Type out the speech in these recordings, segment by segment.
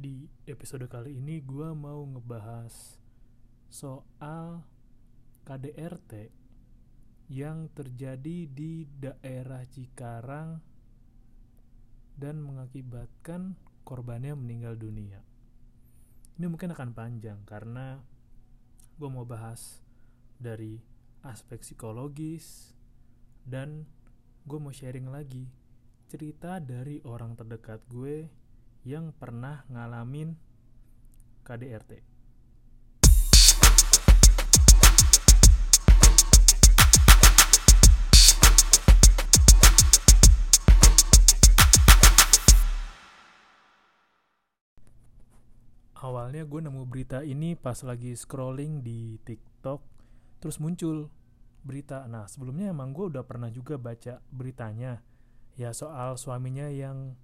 Di episode kali ini gue mau ngebahas soal KDRT yang terjadi di daerah Cikarang dan mengakibatkan korbannya meninggal dunia. Ini mungkin akan panjang karena gue mau bahas dari aspek psikologis dan gue mau sharing lagi cerita dari orang terdekat gue yang pernah ngalamin KDRT. Awalnya gue nemu berita ini pas lagi scrolling di TikTok, terus muncul berita. Nah sebelumnya emang gue udah pernah juga baca beritanya, ya soal suaminya yang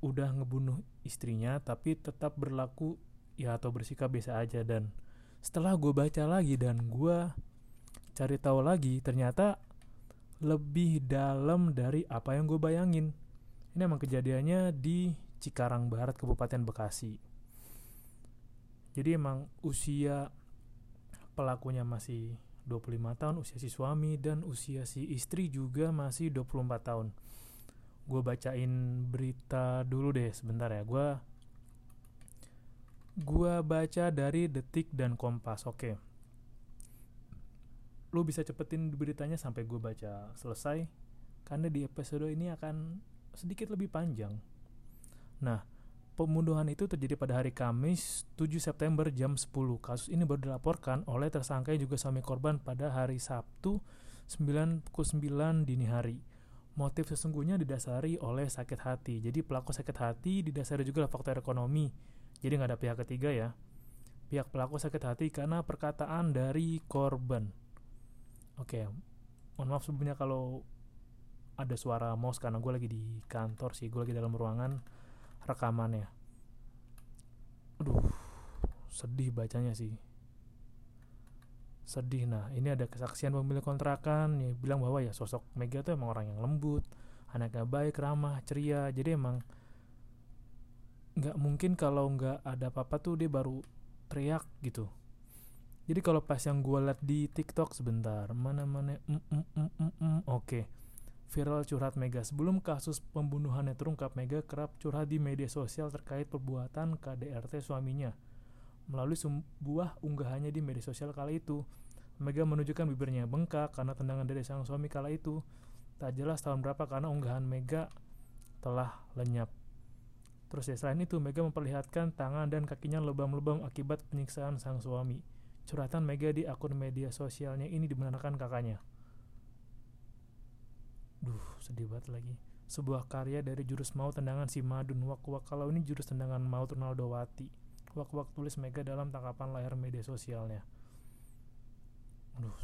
udah ngebunuh istrinya tapi tetap berlaku ya atau bersikap biasa aja. Dan setelah gue baca lagi dan gue cari tahu lagi ternyata lebih dalam dari apa yang gue bayangin. Ini emang kejadiannya di Cikarang Barat Kabupaten Bekasi. Jadi emang usia pelakunya masih 25 tahun usia si suami dan usia si istri juga masih 24 tahun gue bacain berita dulu deh sebentar ya. Gue gue baca dari detik dan kompas oke. Lu bisa cepetin beritanya sampai gue baca selesai karena di episode ini akan sedikit lebih panjang. Nah pembunuhan itu terjadi pada hari Kamis 7 September jam 10 kasus ini baru dilaporkan oleh tersangka yang juga suami korban pada hari Sabtu 9 dini hari motif sesungguhnya didasari oleh sakit hati. Jadi pelaku sakit hati didasari juga oleh faktor ekonomi. Jadi nggak ada pihak ketiga ya. Pihak pelaku sakit hati karena perkataan dari korban. Oke, mohon maaf sebelumnya kalau ada suara mouse karena gue lagi di kantor sih, gue lagi dalam ruangan rekamannya. Aduh, sedih bacanya sih sedih. Nah ini ada kesaksian pemilik kontrakan yang bilang bahwa ya sosok Mega tuh emang orang yang lembut anaknya baik ramah ceria. Jadi emang nggak mungkin kalau nggak ada apa-apa tuh dia baru teriak gitu. Jadi kalau pas yang gue liat di TikTok sebentar mana mana mm, mm, mm, mm, mm, oke. Okay. viral curhat Mega. Sebelum kasus pembunuhannya terungkap Mega kerap curhat di media sosial terkait perbuatan KDRT suaminya melalui sebuah unggahannya di media sosial kala itu Mega menunjukkan bibirnya bengkak karena tendangan dari sang suami kala itu. Tak jelas tahun berapa karena unggahan Mega telah lenyap. Terus ya selain itu Mega memperlihatkan tangan dan kakinya lebam-lebam akibat penyiksaan sang suami. Curhatan Mega di akun media sosialnya ini dibenarkan kakaknya. Duh, sedih banget lagi. Sebuah karya dari jurus maut tendangan si Madun Wak-wak kalau ini jurus tendangan maut Ronaldo Wati. Wak-wak tulis Mega dalam tangkapan layar media sosialnya. Aduh.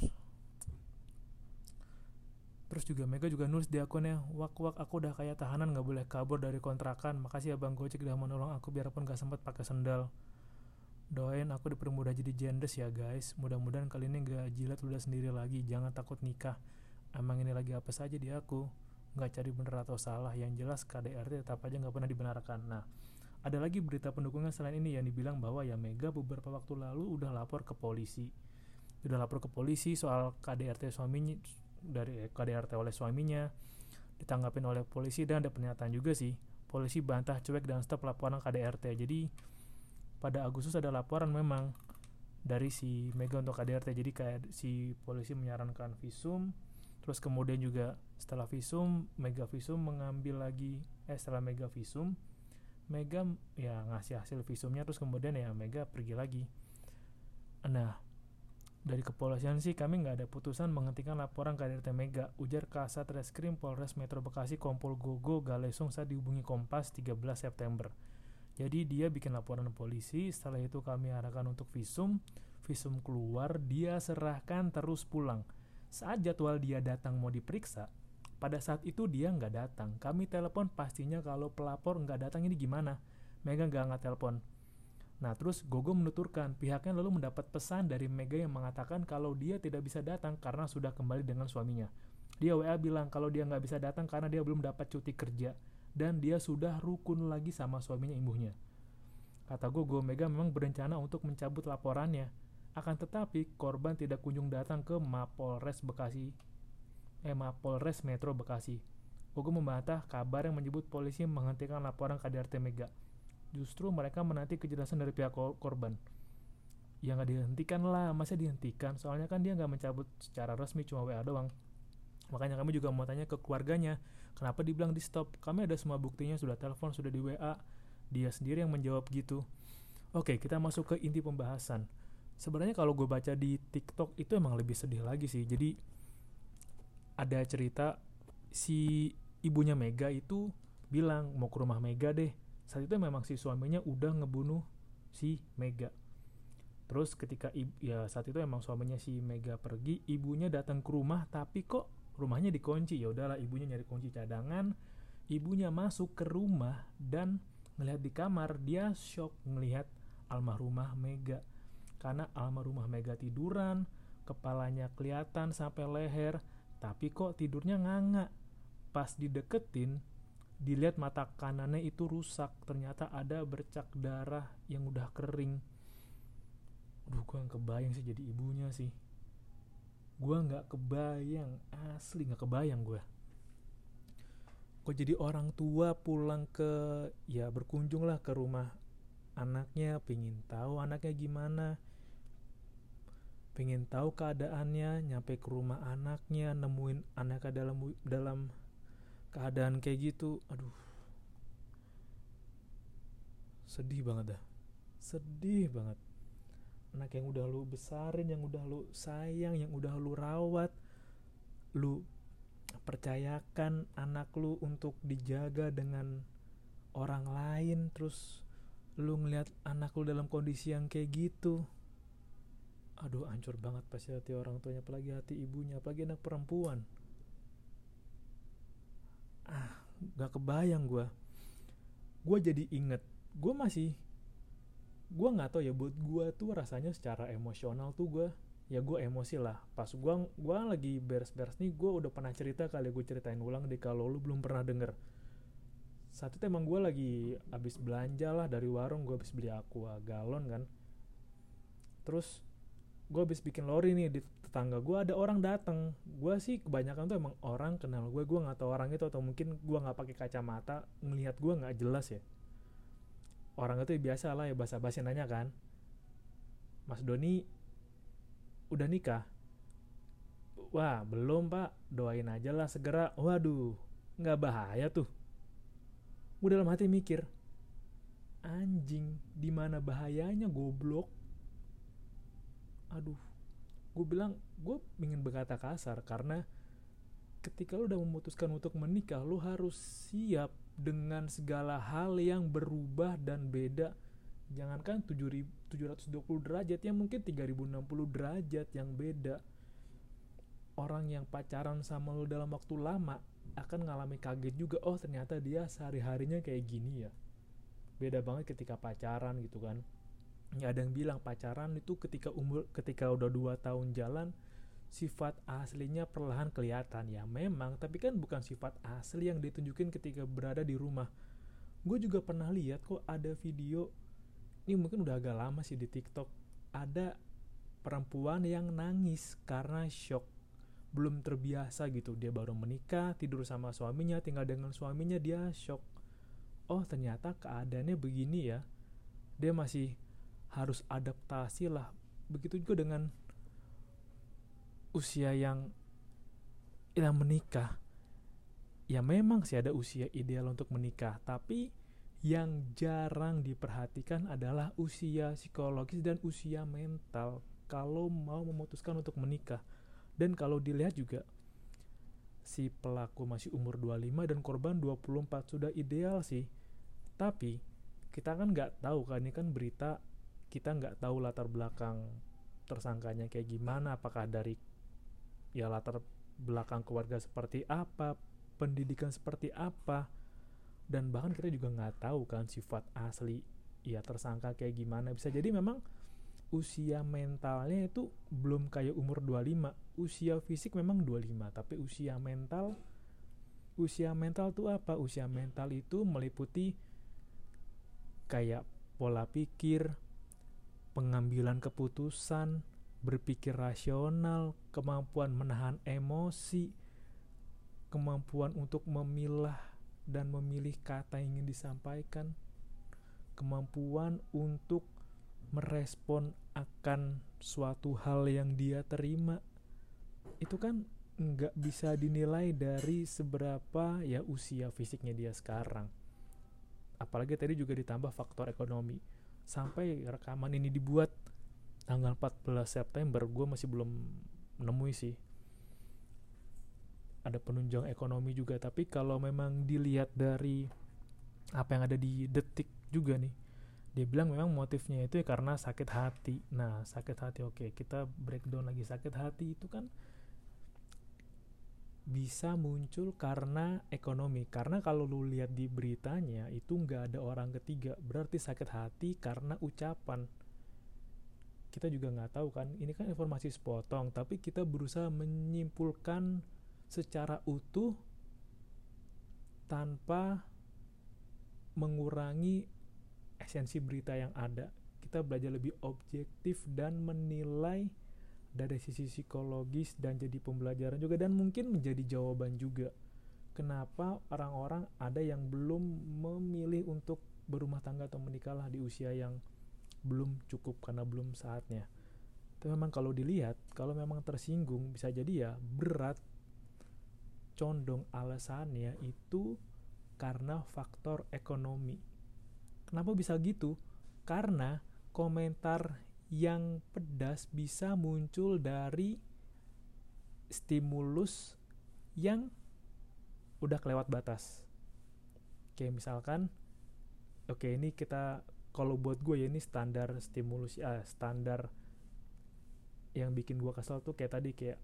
Terus juga Mega juga nulis di akunnya, wak wak aku udah kayak tahanan nggak boleh kabur dari kontrakan. Makasih ya Bang Gojek udah menolong aku biarpun gak sempat pakai sendal. Doain aku dipermudah jadi jendes ya guys. Mudah-mudahan kali ini gak jilat udah sendiri lagi. Jangan takut nikah. Emang ini lagi apa saja di aku. Gak cari bener atau salah. Yang jelas KDRT tetap aja gak pernah dibenarkan. Nah, ada lagi berita pendukungnya selain ini yang dibilang bahwa ya Mega beberapa waktu lalu udah lapor ke polisi. Sudah lapor ke polisi soal KDRT suaminya dari KDRT oleh suaminya ditanggapin oleh polisi dan ada pernyataan juga sih polisi bantah cuek dan stop laporan KDRT jadi pada Agustus ada laporan memang dari si Mega untuk KDRT jadi kayak si polisi menyarankan visum terus kemudian juga setelah visum Mega visum mengambil lagi eh setelah Mega visum Mega ya ngasih hasil visumnya terus kemudian ya Mega pergi lagi nah dari kepolisian sih kami nggak ada putusan menghentikan laporan KDRT Mega, ujar Kasat Reskrim Polres Metro Bekasi Kompol Gogo Galesung saat dihubungi Kompas 13 September. Jadi dia bikin laporan polisi, setelah itu kami arahkan untuk visum, visum keluar, dia serahkan terus pulang. Saat jadwal dia datang mau diperiksa, pada saat itu dia nggak datang. Kami telepon pastinya kalau pelapor nggak datang ini gimana. Mega nggak nggak telepon Nah, terus Gogo menuturkan pihaknya lalu mendapat pesan dari Mega yang mengatakan kalau dia tidak bisa datang karena sudah kembali dengan suaminya. Dia WA bilang kalau dia nggak bisa datang karena dia belum dapat cuti kerja dan dia sudah rukun lagi sama suaminya imbuhnya. Kata Gogo, Mega memang berencana untuk mencabut laporannya. Akan tetapi, korban tidak kunjung datang ke Mapolres Bekasi, eh Mapolres Metro Bekasi. Gogo membantah kabar yang menyebut polisi menghentikan laporan KDRT Mega. Justru mereka menanti kejelasan dari pihak korban. Ya nggak dihentikan lah, masa dihentikan? Soalnya kan dia nggak mencabut secara resmi, cuma WA doang. Makanya kami juga mau tanya ke keluarganya, kenapa dibilang di stop? Kami ada semua buktinya, sudah telepon, sudah di WA, dia sendiri yang menjawab gitu oke kita masuk ke inti pembahasan sebenarnya kalau gue baca di TikTok itu emang lebih sedih lagi sih jadi ada cerita si ibunya Mega itu bilang mau ke rumah Mega deh. Saat itu memang si suaminya udah ngebunuh si Mega. Terus ketika ya saat itu emang suaminya si Mega pergi ibunya datang ke rumah tapi kok rumahnya dikunci? Ya udahlah ibunya nyari kunci cadangan. Ibunya masuk ke rumah dan ngelihat di kamar dia shock ngelihat almarhumah Mega. Karena almarhumah Mega tiduran kepalanya kelihatan sampai leher tapi kok tidurnya nganga. Pas dideketin dilihat mata kanannya itu rusak. Ternyata ada bercak darah yang udah kering. Duh gue gak kebayang sih jadi ibunya sih. Gue gak kebayang. Asli gak kebayang gue kok jadi orang tua pulang ke ya berkunjung lah ke rumah anaknya pengen tahu anaknya gimana pengen tahu keadaannya nyampe ke rumah anaknya nemuin anaknya dalam dalam keadaan kayak gitu. Aduh. Sedih banget dah. Sedih banget. Anak yang udah lu besarin yang udah lu sayang yang udah lu rawat lu percayakan anak lu untuk dijaga dengan orang lain terus lu ngeliat anak lu dalam kondisi yang kayak gitu aduh hancur banget pasti hati orang tuanya apalagi hati ibunya apalagi anak perempuan. Ah gak kebayang gue gue jadi inget gue masih gue nggak tahu ya buat gue tuh rasanya secara emosional tuh gue ya gue emosi lah. Pas gue gua lagi beres-beres nih gue udah pernah cerita kali gue ceritain ulang deh kalau lu belum pernah denger. Saat itu emang gue lagi abis belanja lah dari warung gue abis beli aqua galon kan. Terus gue abis bikin lori nih di tetangga gue ada orang datang gue sih kebanyakan tuh emang orang kenal gue gue nggak tahu orang itu atau mungkin gue nggak pakai kacamata ngelihat gue nggak jelas ya orang itu biasa lah ya bahasa basi nanya kan Mas Doni udah nikah? Wah, belum pak, doain aja lah segera. Waduh, nggak bahaya tuh. Gue dalam hati mikir, anjing, di mana bahayanya goblok? Aduh, gue bilang, gue ingin berkata kasar karena ketika lu udah memutuskan untuk menikah, lu harus siap dengan segala hal yang berubah dan beda. Jangankan 720 derajat ya mungkin 3060 derajat yang beda. Orang yang pacaran sama lo dalam waktu lama akan ngalami kaget juga oh ternyata dia sehari-harinya kayak gini ya. Beda banget ketika pacaran gitu kan ya ada yang bilang pacaran itu ketika umur ketika udah dua tahun jalan sifat aslinya perlahan kelihatan. Ya memang tapi kan bukan sifat asli yang ditunjukin ketika berada di rumah. Gue juga pernah lihat kok ada video ini mungkin udah agak lama sih di TikTok ada perempuan yang nangis karena shock. Belum terbiasa gitu dia baru menikah tidur sama suaminya tinggal dengan suaminya dia shock. Oh ternyata keadaannya begini ya. Dia masih harus adaptasi lah begitu juga dengan usia yang yang menikah ya memang sih ada usia ideal untuk menikah tapi yang jarang diperhatikan adalah usia psikologis dan usia mental kalau mau memutuskan untuk menikah. Dan kalau dilihat juga si pelaku masih umur 25 dan korban 24 sudah ideal sih. Tapi kita kan nggak tahu kan ini kan berita kita nggak tahu latar belakang tersangkanya kayak gimana apakah dari ya latar belakang keluarga seperti apa pendidikan seperti apa dan bahkan kita juga nggak tahu kan sifat asli ya tersangka kayak gimana. Bisa jadi memang usia mentalnya itu belum kayak umur 25 usia fisik memang 25 tapi usia mental usia mental tuh apa? Usia mental itu meliputi kayak pola pikir, pengambilan keputusan, berpikir rasional, kemampuan menahan emosi, kemampuan untuk memilah dan memilih kata yang ingin disampaikan, kemampuan untuk merespon akan suatu hal yang dia terima. Itu kan nggak bisa dinilai dari seberapa ya usia fisiknya dia sekarang. Apalagi tadi juga ditambah faktor ekonomi sampai rekaman ini dibuat tanggal 14 September gue masih belum nemui sih. Ada penunjang ekonomi juga tapi kalau memang dilihat dari apa yang ada di detik juga nih dia bilang memang motifnya itu ya karena sakit hati. Nah sakit hati oke kita breakdown lagi. Sakit hati itu kan bisa muncul karena ekonomi. Karena kalau lu lihat di beritanya itu nggak ada orang ketiga. Berarti sakit hati karena ucapan. Kita juga nggak tahu kan ini kan informasi sepotong tapi kita berusaha menyimpulkan secara utuh tanpa mengurangi esensi berita yang ada. Kita belajar lebih objektif dan menilai dari sisi psikologis dan jadi pembelajaran juga dan mungkin menjadi jawaban juga. Kenapa orang-orang ada yang belum memilih untuk berumah tangga atau menikahlah di usia yang belum cukup karena belum saatnya? Tapi memang kalau dilihat kalau memang tersinggung bisa jadi ya berat condong alasannya itu karena faktor ekonomi. Kenapa bisa gitu? Karena komentar yang pedas bisa muncul dari stimulus yang udah kelewat batas. Kayak misalkan, oke ini kita kalau buat gue ya ini standar stimulus ya standar yang bikin gue kesel tuh kayak tadi kayak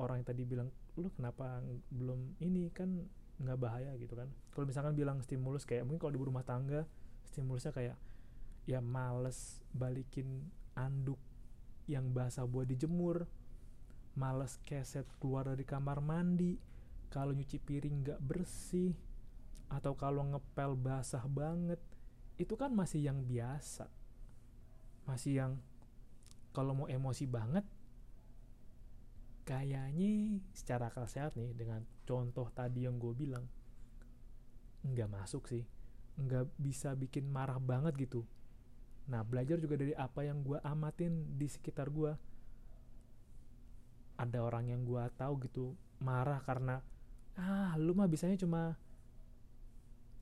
orang yang tadi bilang lu kenapa belum ini kan nggak bahaya gitu kan kalau misalkan bilang stimulus kayak mungkin kalau di rumah tangga stimulusnya kayak ya males balikin anduk yang basah buat dijemur. Males keset keluar dari kamar mandi. Kalau nyuci piring gak bersih atau kalau ngepel basah banget itu kan masih yang biasa. Masih yang kalau mau emosi banget kayaknya secara akal sehat nih dengan contoh tadi yang gue bilang nggak masuk sih. Nggak bisa bikin marah banget gitu Nah, belajar juga dari apa yang gue amatin di sekitar gue. Ada orang yang gue tahu gitu marah karena ah lu mah bisanya cuma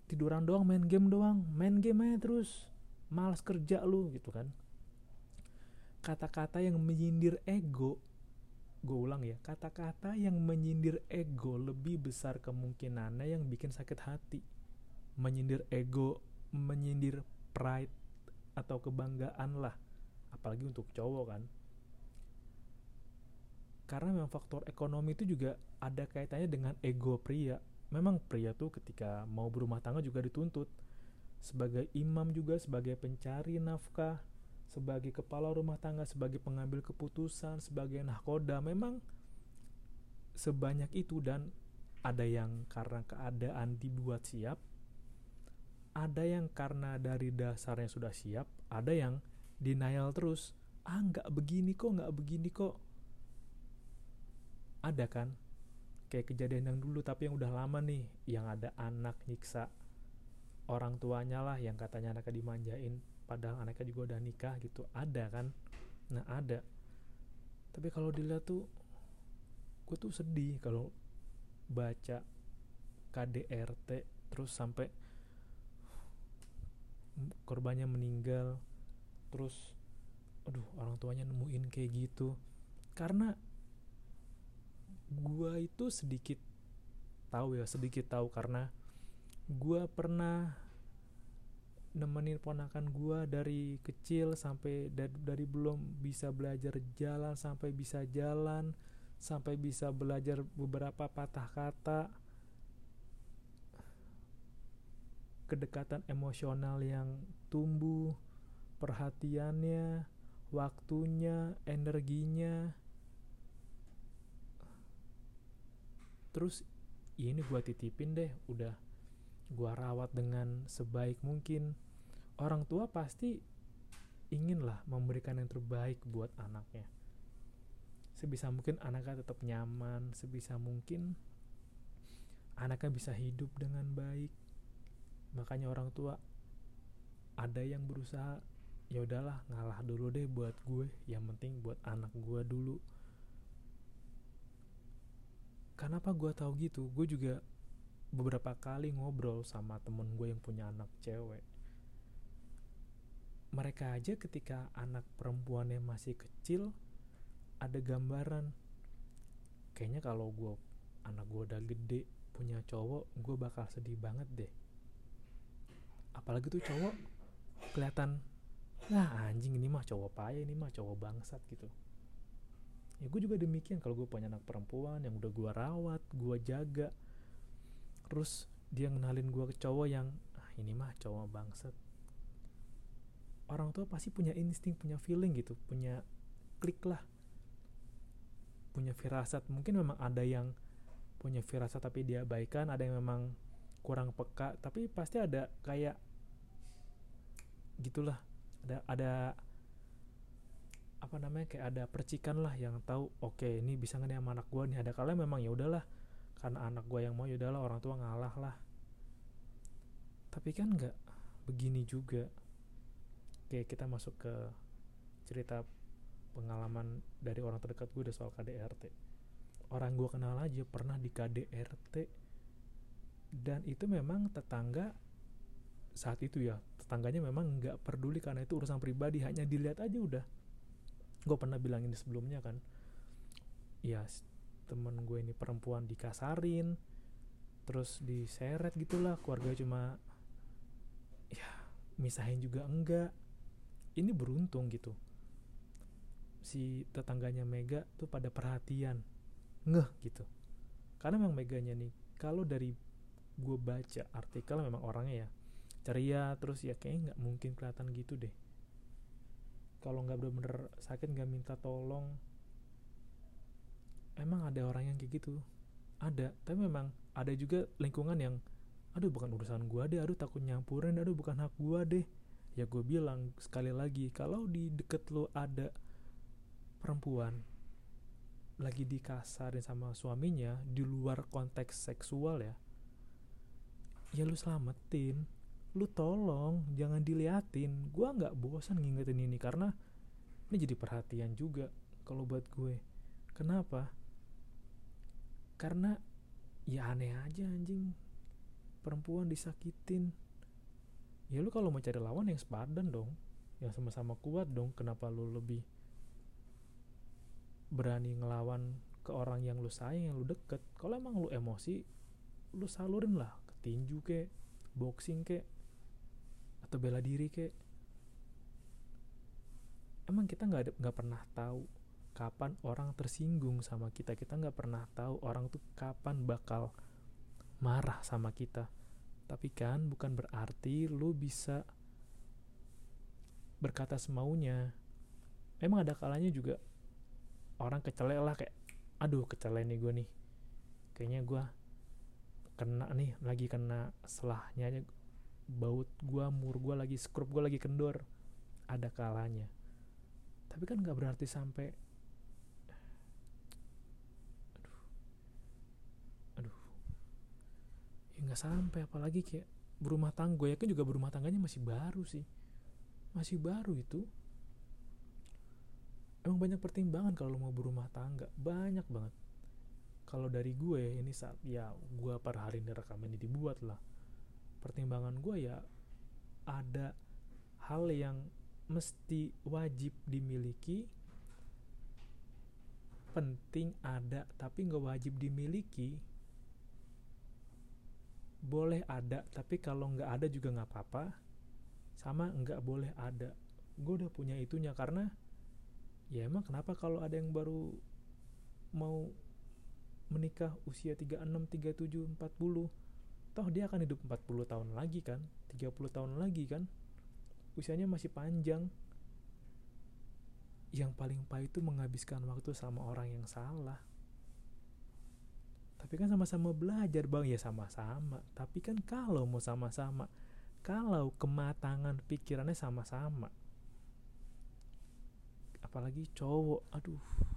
tiduran doang, main game doang, main game aja terus, males kerja lu gitu kan. Kata-kata yang menyindir ego, gue ulang ya, kata-kata yang menyindir ego lebih besar kemungkinannya yang bikin sakit hati. Menyindir ego, menyindir pride, atau kebanggaan lah apalagi untuk cowok kan. Karena memang faktor ekonomi itu juga ada kaitannya dengan ego pria. Memang pria tuh ketika mau berumah tangga juga dituntut. Sebagai imam juga sebagai pencari nafkah sebagai kepala rumah tangga sebagai pengambil keputusan sebagai nahkoda memang sebanyak itu dan ada yang karena keadaan dibuat siap ada yang karena dari dasarnya sudah siap ada yang denial terus. Ah nggak begini kok nggak begini kok. Ada kan? Kayak kejadian yang dulu tapi yang udah lama nih yang ada anak nyiksa orang tuanya lah yang katanya anaknya dimanjain padahal anaknya juga udah nikah gitu. Ada kan? Nah ada. Tapi kalau dilihat tuh gue tuh sedih kalau baca KDRT terus sampai korbannya meninggal terus aduh orang tuanya nemuin kayak gitu. Karena gua itu sedikit tahu ya sedikit tahu karena gua pernah nemenin ponakan gua dari kecil sampai dari, dari belum bisa belajar jalan sampai bisa jalan sampai bisa belajar beberapa patah kata kedekatan emosional yang tumbuh, perhatiannya, waktunya, energinya. Terus ya ini gue titipin deh, udah gue rawat dengan sebaik mungkin, orang tua pasti inginlah memberikan yang terbaik buat anaknya. Sebisa mungkin anaknya tetap nyaman sebisa mungkin anaknya bisa hidup dengan baik makanya orang tua ada yang berusaha ya udahlah ngalah dulu deh buat gue yang penting buat anak gue dulu. Kenapa gue tahu gitu? Gue juga beberapa kali ngobrol sama temen gue yang punya anak cewek. Mereka aja ketika anak perempuannya masih kecil ada gambaran kayaknya kalau gue anak gue udah gede punya cowok gue bakal sedih banget deh apalagi tuh cowok kelihatan nah anjing ini mah cowok payah ini mah cowok bangsat gitu. Ya gue juga demikian kalau gue punya anak perempuan yang udah gue rawat gue jaga terus dia ngenalin gue ke cowok yang ah ini mah cowok bangsat. Orang tua pasti punya insting punya feeling gitu punya klik lah. Punya firasat mungkin memang ada yang punya firasat tapi dia abaikan ada yang memang kurang peka tapi pasti ada kayak gitulah. Ada ada apa namanya kayak ada percikan lah yang tahu oke okay, ini bisa nggak nih sama anak gue nih ada kalian memang ya udahlah karena anak gue yang mau ya udahlah orang tua ngalah lah. Tapi kan nggak begini juga. Oke, kita masuk ke cerita pengalaman dari orang terdekat gue udah soal KDRT. Orang gue kenal aja pernah di KDRT dan itu memang tetangga saat itu ya tetangganya memang nggak peduli karena itu urusan pribadi hanya dilihat aja udah. Gue pernah bilang ini sebelumnya kan ya temen gue ini perempuan dikasarin terus diseret gitulah keluarga cuma ya misahin juga enggak. Ini beruntung gitu. Si tetangganya Mega tuh pada perhatian ngeh gitu. Karena memang Meganya nih kalau dari gue baca artikel memang orangnya ya ceria terus ya kayaknya nggak mungkin kelihatan gitu deh. Kalau nggak bener-bener sakit nggak minta tolong emang ada orang yang kayak gitu? Ada tapi memang ada juga lingkungan yang aduh bukan urusan gue deh aduh takut nyampurin aduh bukan hak gue deh. Ya gue bilang sekali lagi kalau di deket lo ada perempuan lagi dikasarin sama suaminya di luar konteks seksual ya ya lu selamatin. Lu tolong jangan diliatin. Gue nggak bosan ngingetin ini karena ini jadi perhatian juga kalau buat gue. Kenapa? Karena ya aneh aja anjing. Perempuan disakitin. Ya lu kalau mau cari lawan yang sepadan dong yang sama-sama kuat dong kenapa lu lebih berani ngelawan ke orang yang lu sayang yang lu deket? Kalau emang lu emosi lu salurin lah tinju ke boxing ke atau bela diri ke emang kita nggak nggak pernah tahu kapan orang tersinggung sama kita kita nggak pernah tahu orang tuh kapan bakal marah sama kita tapi kan bukan berarti lu bisa berkata semaunya. Emang ada kalanya juga orang kecelek lah kayak, aduh kecelek nih gue nih. Kayaknya gue kena nih, lagi kena selahnya. Baut gue, mur gue lagi, skrup gue lagi kendor. Ada kalanya. Tapi kan gak berarti sampai nggak sampai apalagi kayak berumah tangga. Gue yakin juga berumah tangganya masih baru sih. Masih baru itu. Emang banyak pertimbangan kalau mau berumah tangga. Banyak banget kalau dari gue ini saat ya gue per hari ini rekaman ini dibuat lah. Pertimbangan gue ya ada hal yang mesti wajib dimiliki penting ada tapi nggak wajib dimiliki boleh ada tapi kalau nggak ada juga nggak apa-apa sama nggak boleh ada. Gue udah punya itunya karena ya emang kenapa kalau ada yang baru mau menikah usia 36, 37, 40 toh dia akan hidup 40 tahun lagi kan? 30 tahun lagi kan? Usianya masih panjang. Yang paling pahit itu menghabiskan waktu sama orang yang salah. Tapi kan sama-sama belajar bang. Ya sama-sama. Tapi kan kalau mau sama-sama kalau kematangan pikirannya sama-sama. Apalagi cowok. Aduh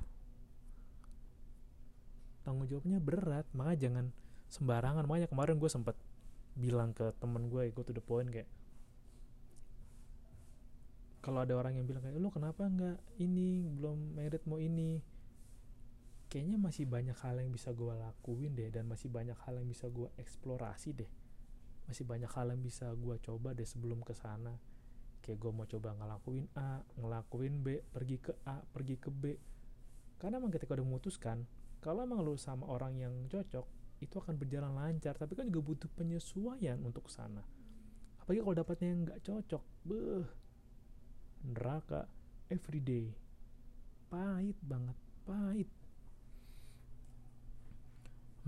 tanggung jawabnya berat. Makanya jangan sembarangan. Makanya kemarin gue sempet bilang ke temen gue gue tuh the point kayak kalau ada orang yang bilang kayak lu kenapa nggak ini belum merit mau ini? Kayaknya masih banyak hal yang bisa gue lakuin deh dan masih banyak hal yang bisa gue eksplorasi deh. Masih banyak hal yang bisa gue coba deh sebelum ke sana. Kayak gue mau coba ngelakuin A ngelakuin B pergi ke A pergi ke B. Karena emang ketika udah memutuskan kalau emang lu sama orang yang cocok itu akan berjalan lancar tapi kan juga butuh penyesuaian untuk sana. Apalagi kalau dapatnya yang nggak cocok beh neraka everyday. Pahit banget pahit.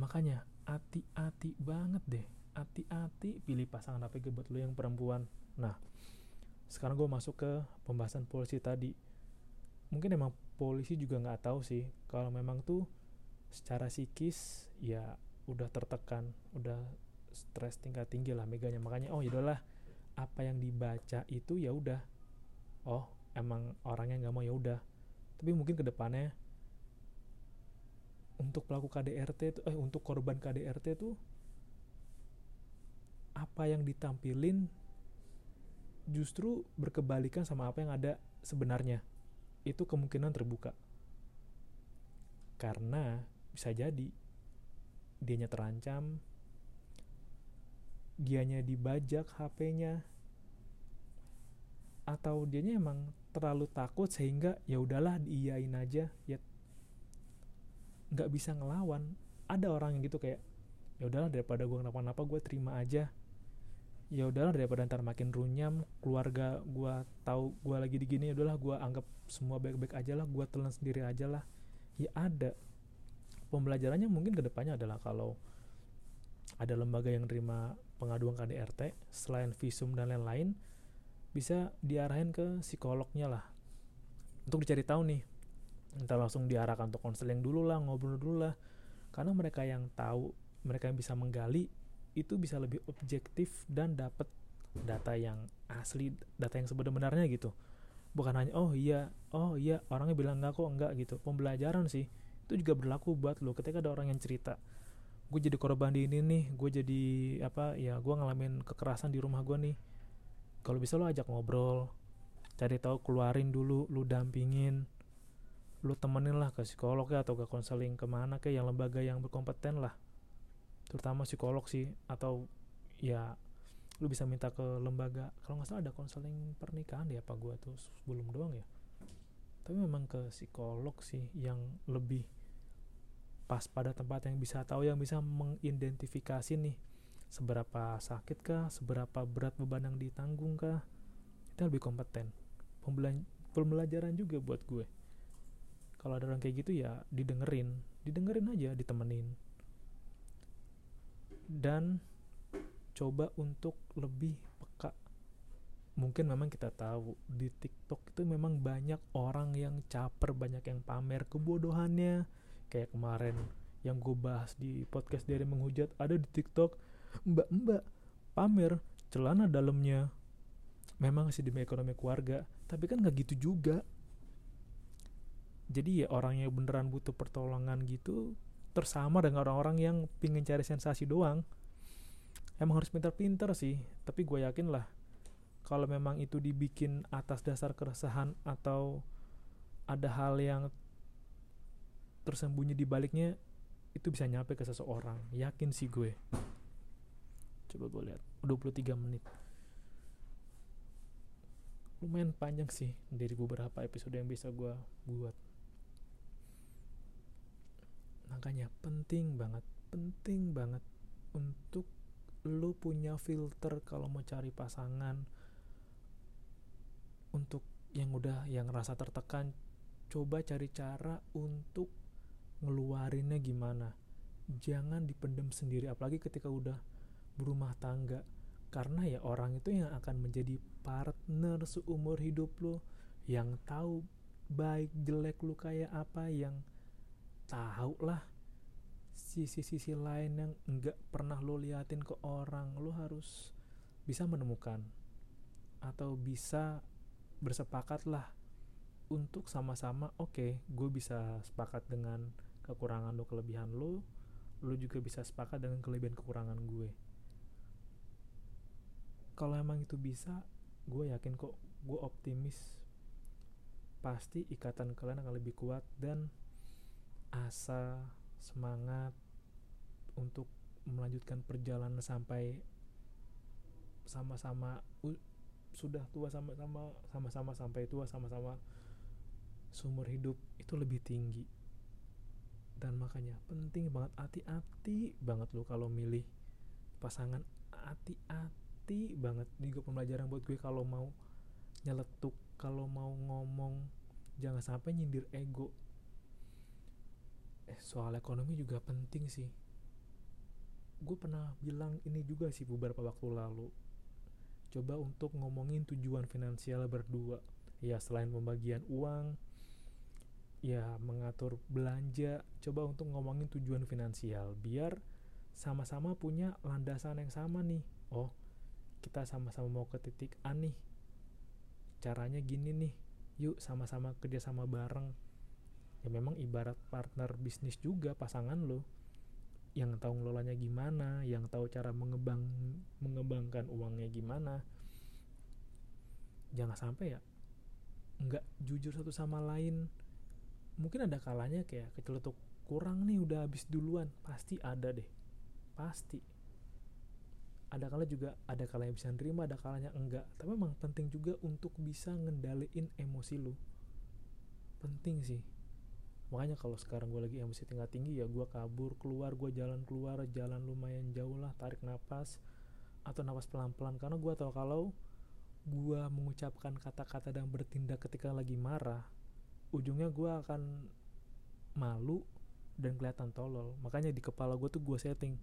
Makanya hati-hati banget deh. Hati-hati pilih pasangan APG buat lo yang perempuan. Nah sekarang gue masuk ke pembahasan polisi tadi. Mungkin emang polisi juga nggak tahu sih kalau memang tuh secara psikis ya udah tertekan udah stres tingkat tinggi lah meganya makanya oh yaudahlah apa yang dibaca itu ya udah oh emang orangnya nggak mau ya udah tapi mungkin ke depannya untuk pelaku KDRT itu eh untuk korban KDRT tuh apa yang ditampilin justru berkebalikan sama apa yang ada sebenarnya. Itu kemungkinan terbuka. Karena bisa jadi. Dianya terancam, dianya dibajak HP-nya, atau dianya emang terlalu takut sehingga ya udahlah diiyain aja. Ya nggak bisa ngelawan. Ada orang yang gitu kayak ya udahlah daripada gue kenapa-napa gue terima aja. Ya udahlah daripada ntar makin runyam keluarga gue tahu gue lagi digini ya udahlah gue anggap semua baik-baik aja lah gue telan sendiri aja lah. Ya ada pembelajarannya mungkin ke depannya adalah kalau ada lembaga yang terima pengaduan KDRT selain visum dan lain-lain bisa diarahin ke psikolognya lah. Untuk dicari tahu nih entah langsung diarahkan untuk konseling dulu lah ngobrol dulu lah. Karena mereka yang tahu mereka yang bisa menggali itu bisa lebih objektif dan dapat data yang asli data yang sebenarnya gitu. Bukan hanya oh iya oh iya orangnya bilang enggak kok enggak gitu. Pembelajaran sih itu juga berlaku buat lo. Ketika ada orang yang cerita gue jadi korban di ini nih gue jadi apa ya gue ngalamin kekerasan di rumah gue nih. Kalau bisa lo ajak ngobrol cari tahu keluarin dulu lu dampingin lu temenin lah ke psikolog ya atau ke konseling ke mana ke yang lembaga yang berkompeten lah. Terutama psikolog sih atau ya lu bisa minta ke lembaga. Kalau nggak salah ada konseling pernikahan ya apa gua tuh sebelum doang ya tapi memang ke psikolog sih yang lebih pas pada tempat yang bisa tahu yang bisa mengidentifikasi nih seberapa sakit kah seberapa berat beban yang ditanggung kah. Itu lebih kompeten. Pembelajaran juga buat gue. Kalau ada orang kayak gitu ya didengerin didengerin aja ditemenin. Dan coba untuk lebih mungkin memang kita tahu di TikTok itu memang banyak orang yang caper banyak yang pamer kebodohannya. Kayak kemarin yang gue bahas di podcast dari menghujat ada di TikTok mbak-mbak pamer celana dalamnya. Memang sih demi ekonomi keluarga tapi kan nggak gitu juga. Jadi ya orang beneran butuh pertolongan gitu tersama dengan orang-orang yang pingin cari sensasi doang. Emang harus pintar-pintar sih tapi gue yakin lah kalau memang itu dibikin atas dasar keresahan atau ada hal yang tersembunyi di baliknya itu bisa nyampe ke seseorang. Yakin sih gue. Coba gue lihat. 23 menit. Lumayan panjang sih dari beberapa episode yang bisa gue buat. Makanya penting banget penting banget untuk lu punya filter kalau mau cari pasangan untuk yang udah yang rasa tertekan coba cari cara untuk ngeluarinnya gimana. Jangan dipendam sendiri apalagi ketika udah berumah tangga. Karena ya orang itu yang akan menjadi partner seumur hidup lo yang tahu baik jelek lu kayak apa yang tahu lah sisi-sisi lain yang enggak pernah lo liatin ke orang. Lo harus bisa menemukan atau bisa bersepakat lah untuk sama-sama oke okay, gue bisa sepakat dengan kekurangan lo kelebihan lo lo juga bisa sepakat dengan kelebihan kekurangan gue. Kalau emang itu bisa gue yakin kok gue optimis pasti ikatan kalian akan lebih kuat dan asa semangat untuk melanjutkan perjalanan sampai sama-sama sudah tua sama-sama sama-sama sampai tua sama-sama sumber hidup itu lebih tinggi. Dan makanya penting banget hati-hati banget lo kalau milih pasangan. Hati-hati banget. Ini pembelajaran buat gue kalau mau nyeletuk kalau mau ngomong. Jangan sampai nyindir ego. Eh soal ekonomi juga penting sih. Gue pernah bilang ini juga sih beberapa waktu lalu coba untuk ngomongin tujuan finansial berdua. Ya selain pembagian uang ya mengatur belanja coba untuk ngomongin tujuan finansial biar sama-sama punya landasan yang sama nih. Oh kita sama-sama mau ke titik A nih. Caranya gini nih. Yuk sama-sama kerjasama bareng. Ya memang ibarat partner bisnis juga pasangan lo yang tahu ngelolanya gimana yang tahu cara mengembang mengembangkan uangnya gimana. Jangan sampai ya nggak jujur satu sama lain. Mungkin ada kalanya kayak keceletuk kurang nih udah habis duluan. Pasti ada deh pasti. Ada kala juga ada kalanya bisa nerima ada kalanya enggak. Tapi memang penting juga untuk bisa ngendaliin emosi lu. Penting sih makanya kalau sekarang gue lagi emosi tingkat tinggi ya gue kabur keluar gue jalan keluar jalan lumayan jauh lah tarik nafas atau nafas pelan-pelan. Karena gue tahu kalau gue mengucapkan kata-kata dan bertindak ketika lagi marah ujungnya gue akan malu dan kelihatan tolol. Makanya di kepala gue tuh gue setting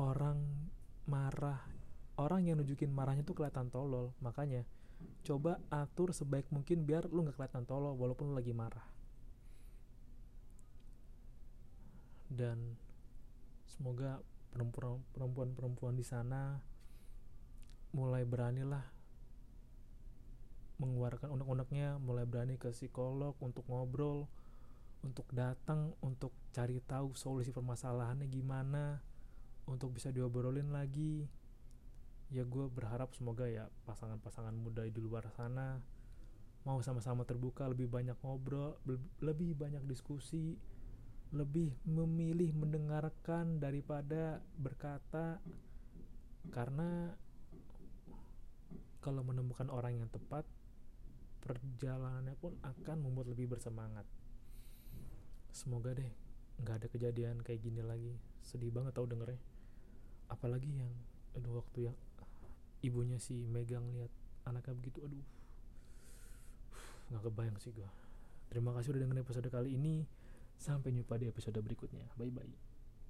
orang marah orang yang nunjukin marahnya tuh kelihatan tolol. Makanya coba atur sebaik mungkin biar lu nggak kelihatan tolol walaupun lu lagi marah dan semoga perempuan-perempuan di sana mulai beranilah mengeluarkan unek-uneknya mulai berani ke psikolog untuk ngobrol untuk datang untuk cari tahu solusi permasalahannya gimana untuk bisa diobrolin lagi. Ya gue berharap semoga ya pasangan-pasangan muda di luar sana mau sama-sama terbuka lebih banyak ngobrol lebih banyak diskusi lebih memilih mendengarkan daripada berkata karena kalau menemukan orang yang tepat perjalanannya pun akan membuat lebih bersemangat. Semoga deh nggak ada kejadian kayak gini lagi. Sedih banget tau dengernya. Apalagi yang aduh waktu yang ibunya si megang lihat anaknya begitu aduh. Nggak kebayang sih gue terima kasih udah dengerin episode kali ini Sampai jumpa di episode berikutnya. Bye bye.